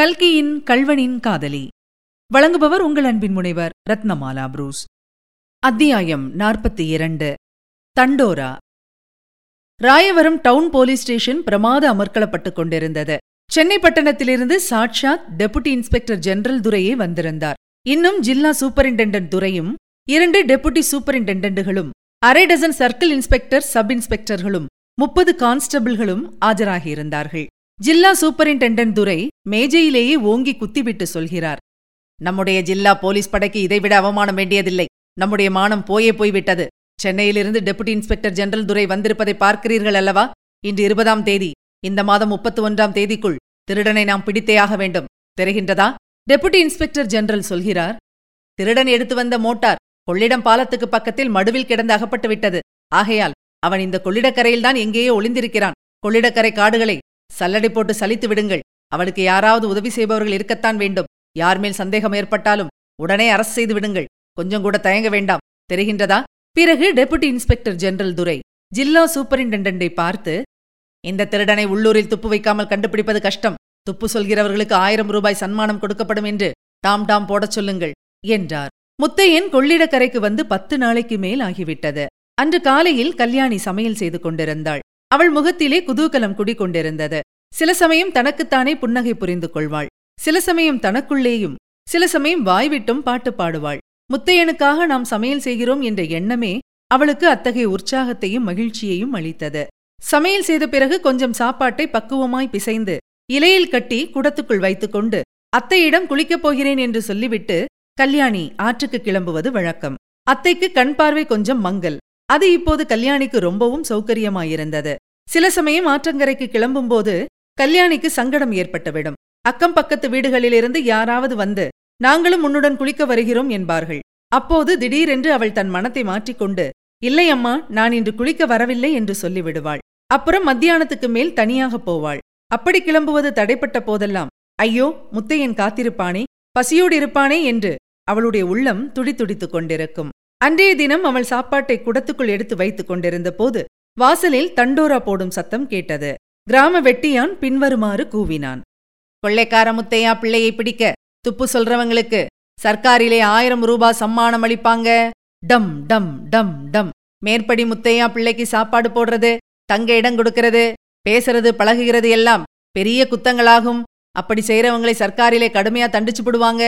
கல்கியின் கல்வனின் காதலி. வழங்குபவர் உங்கள் அன்பின் முனைவர் ரத்னமாலா புரூஸ். அத்தியாயம் நாற்பத்தி இரண்டு. தண்டோரா. ராயவரம் டவுன் போலீஸ் ஸ்டேஷன் பிரமாத அமர்க்களப்பட்டுக் கொண்டிருந்தது. சென்னை பட்டணத்திலிருந்து சாட்சாத் டெபுட்டி இன்ஸ்பெக்டர் ஜெனரல் துரையே வந்திருந்தார். இன்னும் ஜில்லா சூப்பரிண்டென்டன்ட் துரையும் இரண்டு டெபுட்டி சூப்பரிண்டென்டன்ட்டுகளும் அரை டசன் சர்க்கிள் இன்ஸ்பெக்டர் சப் இன்ஸ்பெக்டர்களும் முப்பது கான்ஸ்டபிள்களும் ஆஜராகியிருந்தார்கள். ஜில்லா சூப்பரிண்டெண்டன்ட் துரை மேஜையிலேயே ஓங்கி குத்திவிட்டு சொல்கிறார். நம்முடைய ஜில்லா போலீஸ் படைக்கு இதைவிட அவமானம் வேண்டியதில்லை. நம்முடைய மானம் போயே போய்விட்டது. சென்னையிலிருந்து டெபுட்டி இன்ஸ்பெக்டர் ஜெனரல் துரை வந்திருப்பதை பார்க்கிறீர்கள் அல்லவா? இன்று இருபதாம் தேதி. இந்த மாதம் முப்பத்தி ஒன்றாம் தேதிக்குள் திருடனை நாம் பிடித்தே ஆக வேண்டும். தெரிகின்றதா? டெபுட்டி இன்ஸ்பெக்டர் ஜெனரல் சொல்கிறார். திருடன் எடுத்து வந்த மோட்டார் கொள்ளிடம் பாலத்துக்கு பக்கத்தில் மடுவில் கிடந்து அகப்பட்டு விட்டது. ஆகையால் அவன் இந்த கொள்ளிடக்கரையில்தான் எங்கேயோ ஒளிந்திருக்கிறான். கொள்ளிடக்கரை காடுகளை சல்லடை போட்டு சலித்து விடுங்கள். அவனுக்கு யாராவது உதவி செய்பவர்கள் இருக்கத்தான் வேண்டும். யார் மேல் சந்தேகம் ஏற்பட்டாலும் உடனே அரசு செய்து விடுங்கள். கொஞ்சம் கூட தயங்க வேண்டாம். தெரிகின்றதா? பிறகு டெபுட்டி இன்ஸ்பெக்டர் ஜெனரல் துரை ஜில்லா சூப்பரிண்டென்டென்டை பார்த்து இந்த திருடனை உள்ளூரில் துப்பு வைக்காமல் கண்டுபிடிப்பது கஷ்டம். துப்பு சொல்கிறவர்களுக்கு ஆயிரம் ரூபாய் சன்மானம் கொடுக்கப்படும் என்று டாம் டாம் போடச் சொல்லுங்கள் என்றார். முத்தையன் கொள்ளிடக்கரைக்கு வந்து பத்து நாளைக்கு மேல் ஆகிவிட்டது. அன்று காலையில் கல்யாணி சமையல் செய்து கொண்டிருந்தாள். அவள் முகத்திலே குதூகலம் குடிக்கொண்டிருந்தது. சில சமயம் தனக்குத்தானே புன்னகை புரிந்து கொள்வாள். சில சமயம் தனக்குள்ளேயும் சில சமயம் வாய்விட்டும் பாட்டு பாடுவாள். முத்தையனுக்காக நாம் சமையல் செய்கிறோம் என்ற எண்ணமே அவளுக்கு அத்தகைய உற்சாகத்தையும் மகிழ்ச்சியையும் அளித்தது. சமையல் செய்த பிறகு கொஞ்சம் சாப்பாட்டை பக்குவமாய் பிசைந்து இலையில் கட்டி குடத்துக்குள் வைத்துக்கொண்டு அத்தையிடம் குளிக்கப் போகிறேன் என்று சொல்லிவிட்டு கல்யாணி ஆற்றுக்கு கிளம்புவது வழக்கம். அத்தைக்கு கண் பார்வை கொஞ்சம் மங்கல். அது இப்போது கல்யாணிக்கு ரொம்பவும் சௌகரியமாயிருந்தது. சில சமயம் ஆற்றங்கரைக்கு கிளம்பும்போது கல்யாணிக்கு சங்கடம் ஏற்பட்டுவிடும். அக்கம் பக்கத்து வீடுகளிலிருந்து யாராவது வந்து நாங்களும் உன்னுடன் குளிக்க வருகிறோம் என்பார்கள். அப்போது திடீரென்று அவள் தன் மனத்தை மாற்றிக்கொண்டு இல்லை அம்மா நான் இன்று குளிக்க வரவில்லை என்று சொல்லிவிடுவாள். அப்புறம் மத்தியானத்துக்கு மேல் தனியாகப் போவாள். அப்படி கிளம்புவது தடைப்பட்ட போதெல்லாம் ஐயோ முத்தையன் காத்திருப்பானே பசியோடு இருப்பானே என்று அவளுடைய உள்ளம் துடித்துடித்துக் கொண்டிருக்கும். அன்றைய தினம் அவள் சாப்பாட்டை குடத்துக்குள் எடுத்து வைத்துக் கொண்டிருந்த போது வாசலில் தண்டோரா போடும் சத்தம் கேட்டது. கிராம வெட்டியான் பின்வருமாறு கூவினான். கொள்ளைக்கார முத்தையா பிள்ளையை பிடிக்க துப்பு சொல்றவங்களுக்கு சர்க்காரிலே ஆயிரம் ரூபா சம்மானம் அளிப்பாங்க. டம் டம் டம் டம். மேற்படி முத்தையா பிள்ளைக்கு சாப்பாடு போடுறது தங்க இடம் கொடுக்கறது பேசுறது பழகுகிறது எல்லாம் பெரிய குத்தங்களாகும். அப்படி செய்யறவங்களை சர்க்காரிலே கடுமையா தண்டிச்சு போடுவாங்க.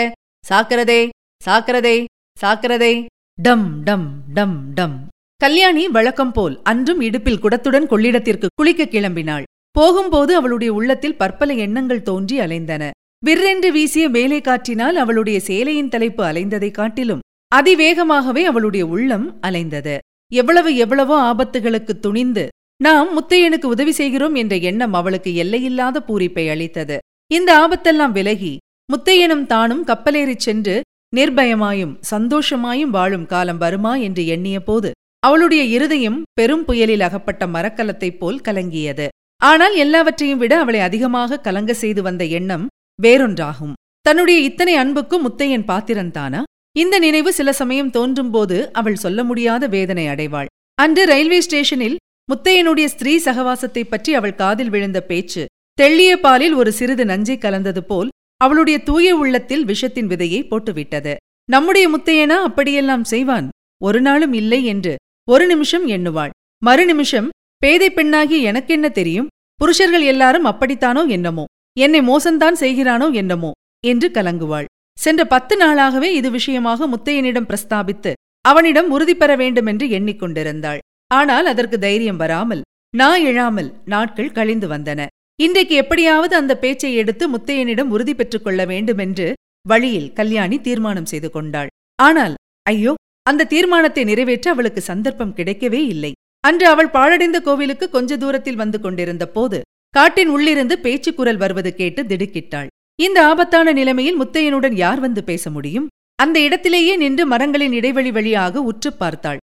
சாக்கிறதே சாக்கிறதே சாக்கிறதே. டம் டம் டம் டம். கல்யாணி வழக்கம் போல் அன்றும் இடுப்பில் குடத்துடன் கொள்ளிடத்திற்கு குளிக்க கிளம்பினாள். போகும்போது அவளுடைய உள்ளத்தில் பற்பல எண்ணங்கள் தோன்றி அலைந்தன. விற்றென்று வீசிய மேலே காற்றினால் அவளுடைய சேலையின் தலைப்பு அலைந்ததைக் காட்டிலும் அதிவேகமாகவே அவளுடைய உள்ளம் அலைந்தது. எவ்வளவு எவ்வளவோ ஆபத்துகளுக்கு துணிந்து நாம் முத்தையனுக்கு உதவி செய்கிறோம் என்ற எண்ணம் அவளுக்கு எல்லையில்லாத பூரிப்பை அளித்தது. இந்த ஆபத்தெல்லாம் விலகி முத்தையனும் தானும் கப்பலேறிச் சென்று நிர்பயமாயும் சந்தோஷமாயும் வாழும் காலம் வருமா என்று எண்ணியபோது அவளுடைய இருதயம் பெரும் புயலில் அகப்பட்ட மரக்கலத்தைப் போல் கலங்கியது. ஆனால் எல்லாவற்றையும் விட அவளை அதிகமாக கலங்க செய்து வந்த எண்ணம் வேறொன்றாகும். தன்னுடைய இத்தனை அன்புக்கும் முத்தையன் பாத்திரந்தானா இந்த நினைவு சில சமயம் தோன்றும்போது அவள் சொல்ல முடியாத வேதனை அடைவாள். அன்று ரயில்வே ஸ்டேஷனில் முத்தையனுடைய ஸ்திரீ சகவாசத்தைப் பற்றி அவள் காதில் விழுந்த பேச்சு தெள்ளிய பாலில் ஒரு சிறிது நஞ்சை கலந்தது போல் அவளுடைய தூய உள்ளத்தில் விஷத்தின் விதையை போட்டுவிட்டது. நம்முடைய முத்தையனா அப்படியெல்லாம் செய்வான்? ஒரு நாளும் இல்லை என்று ஒரு நிமிஷம் எண்ணுவாள். மறு நிமிஷம் பேதை பெண்ணாகி எனக்கென்ன தெரியும்? புருஷர்கள் எல்லாரும் அப்படித்தானோ என்னமோ? என்னை மோசந்தான் செய்கிறானோ என்னமோ? என்று கலங்குவாள். சென்ற பத்து நாளாகவே இது விஷயமாக முத்தையனிடம் பிரஸ்தாபித்து அவனிடம் உறுதி பெற வேண்டுமென்று எண்ணிக்கொண்டிருந்தாள். ஆனால் அதற்கு தைரியம் வராமல் நா எழாமல் நாட்கள் கழிந்து வந்தன. இன்றைக்கு எப்படியாவது அந்த பேச்சை எடுத்து முத்தையனிடம் உறுதி பெற்றுக் கொள்ள வேண்டுமென்று வழியில் கல்யாணி தீர்மானம் செய்து கொண்டாள். ஆனால் ஐயோ அந்த தீர்மானத்தை நிறைவேற்ற அவளுக்கு சந்தர்ப்பம் கிடைக்கவே இல்லை. அன்று அவள் பாழடைந்த கோவிலுக்கு கொஞ்ச தூரத்தில் வந்து கொண்டிருந்த போது காட்டின் உள்ளிருந்து பேச்சு குரல் வருவது கேட்டு திடுக்கிட்டாள். இந்த ஆபத்தான நிலைமையில் முத்தையனுடன் யார் வந்து பேச முடியும்? அந்த இடத்திலேயே நின்று மரங்களின் இடைவெளி வழியாக உற்று பார்த்தாள்.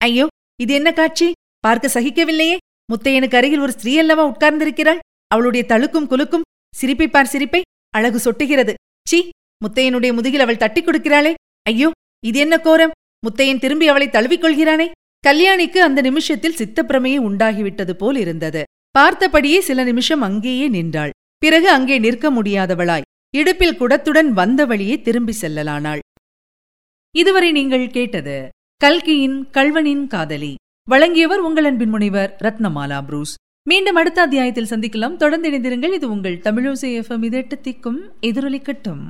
ஐயோ இது என்ன காட்சி? பார்க்க சகிக்கவில்லையே. முத்தையனுக்கு அருகில் ஒரு ஸ்திரீ அல்லவா உட்கார்ந்திருக்கிறாள்? அவளுடைய தழுக்கும் குலுக்கும் சிரிப்பை பார் சிரிப்பை அழகு சொட்டுகிறது. சி முத்தையனுடைய முதுகில் அவள் தட்டி கொடுக்கிறாளே. ஐயோ இது என்ன கோரம்? முத்தையன் திரும்பி அவளை தழுவிக்கொள்கிறானே கல்யாணிக்கு அந்த நிமிஷத்தில் சித்தப்பிரமையே உண்டாகிவிட்டது போல் இருந்தது. பார்த்தபடியே சில நிமிஷம் அங்கேயே நின்றாள். பிறகு அங்கே நிற்க முடியாதவளாய் இடுப்பில் குடத்துடன் வந்த வழியே திரும்பி செல்லலானாள். இதுவரை நீங்கள் கேட்டது கல்கியின் கல்வனின் காதலி. வழங்கியவர் உங்கள் அன்பின் முனைவர் ரத்னமாலா புரூஸ். மீண்டும் அடுத்த அத்தியாயத்தில் சந்திக்கலாம். தொடர்ந்து இணைந்திருங்கள். இது உங்கள் தமிழோசை எஃப்எம் இதெட்டு திக்கும் எதிரொலிக்கட்டும்.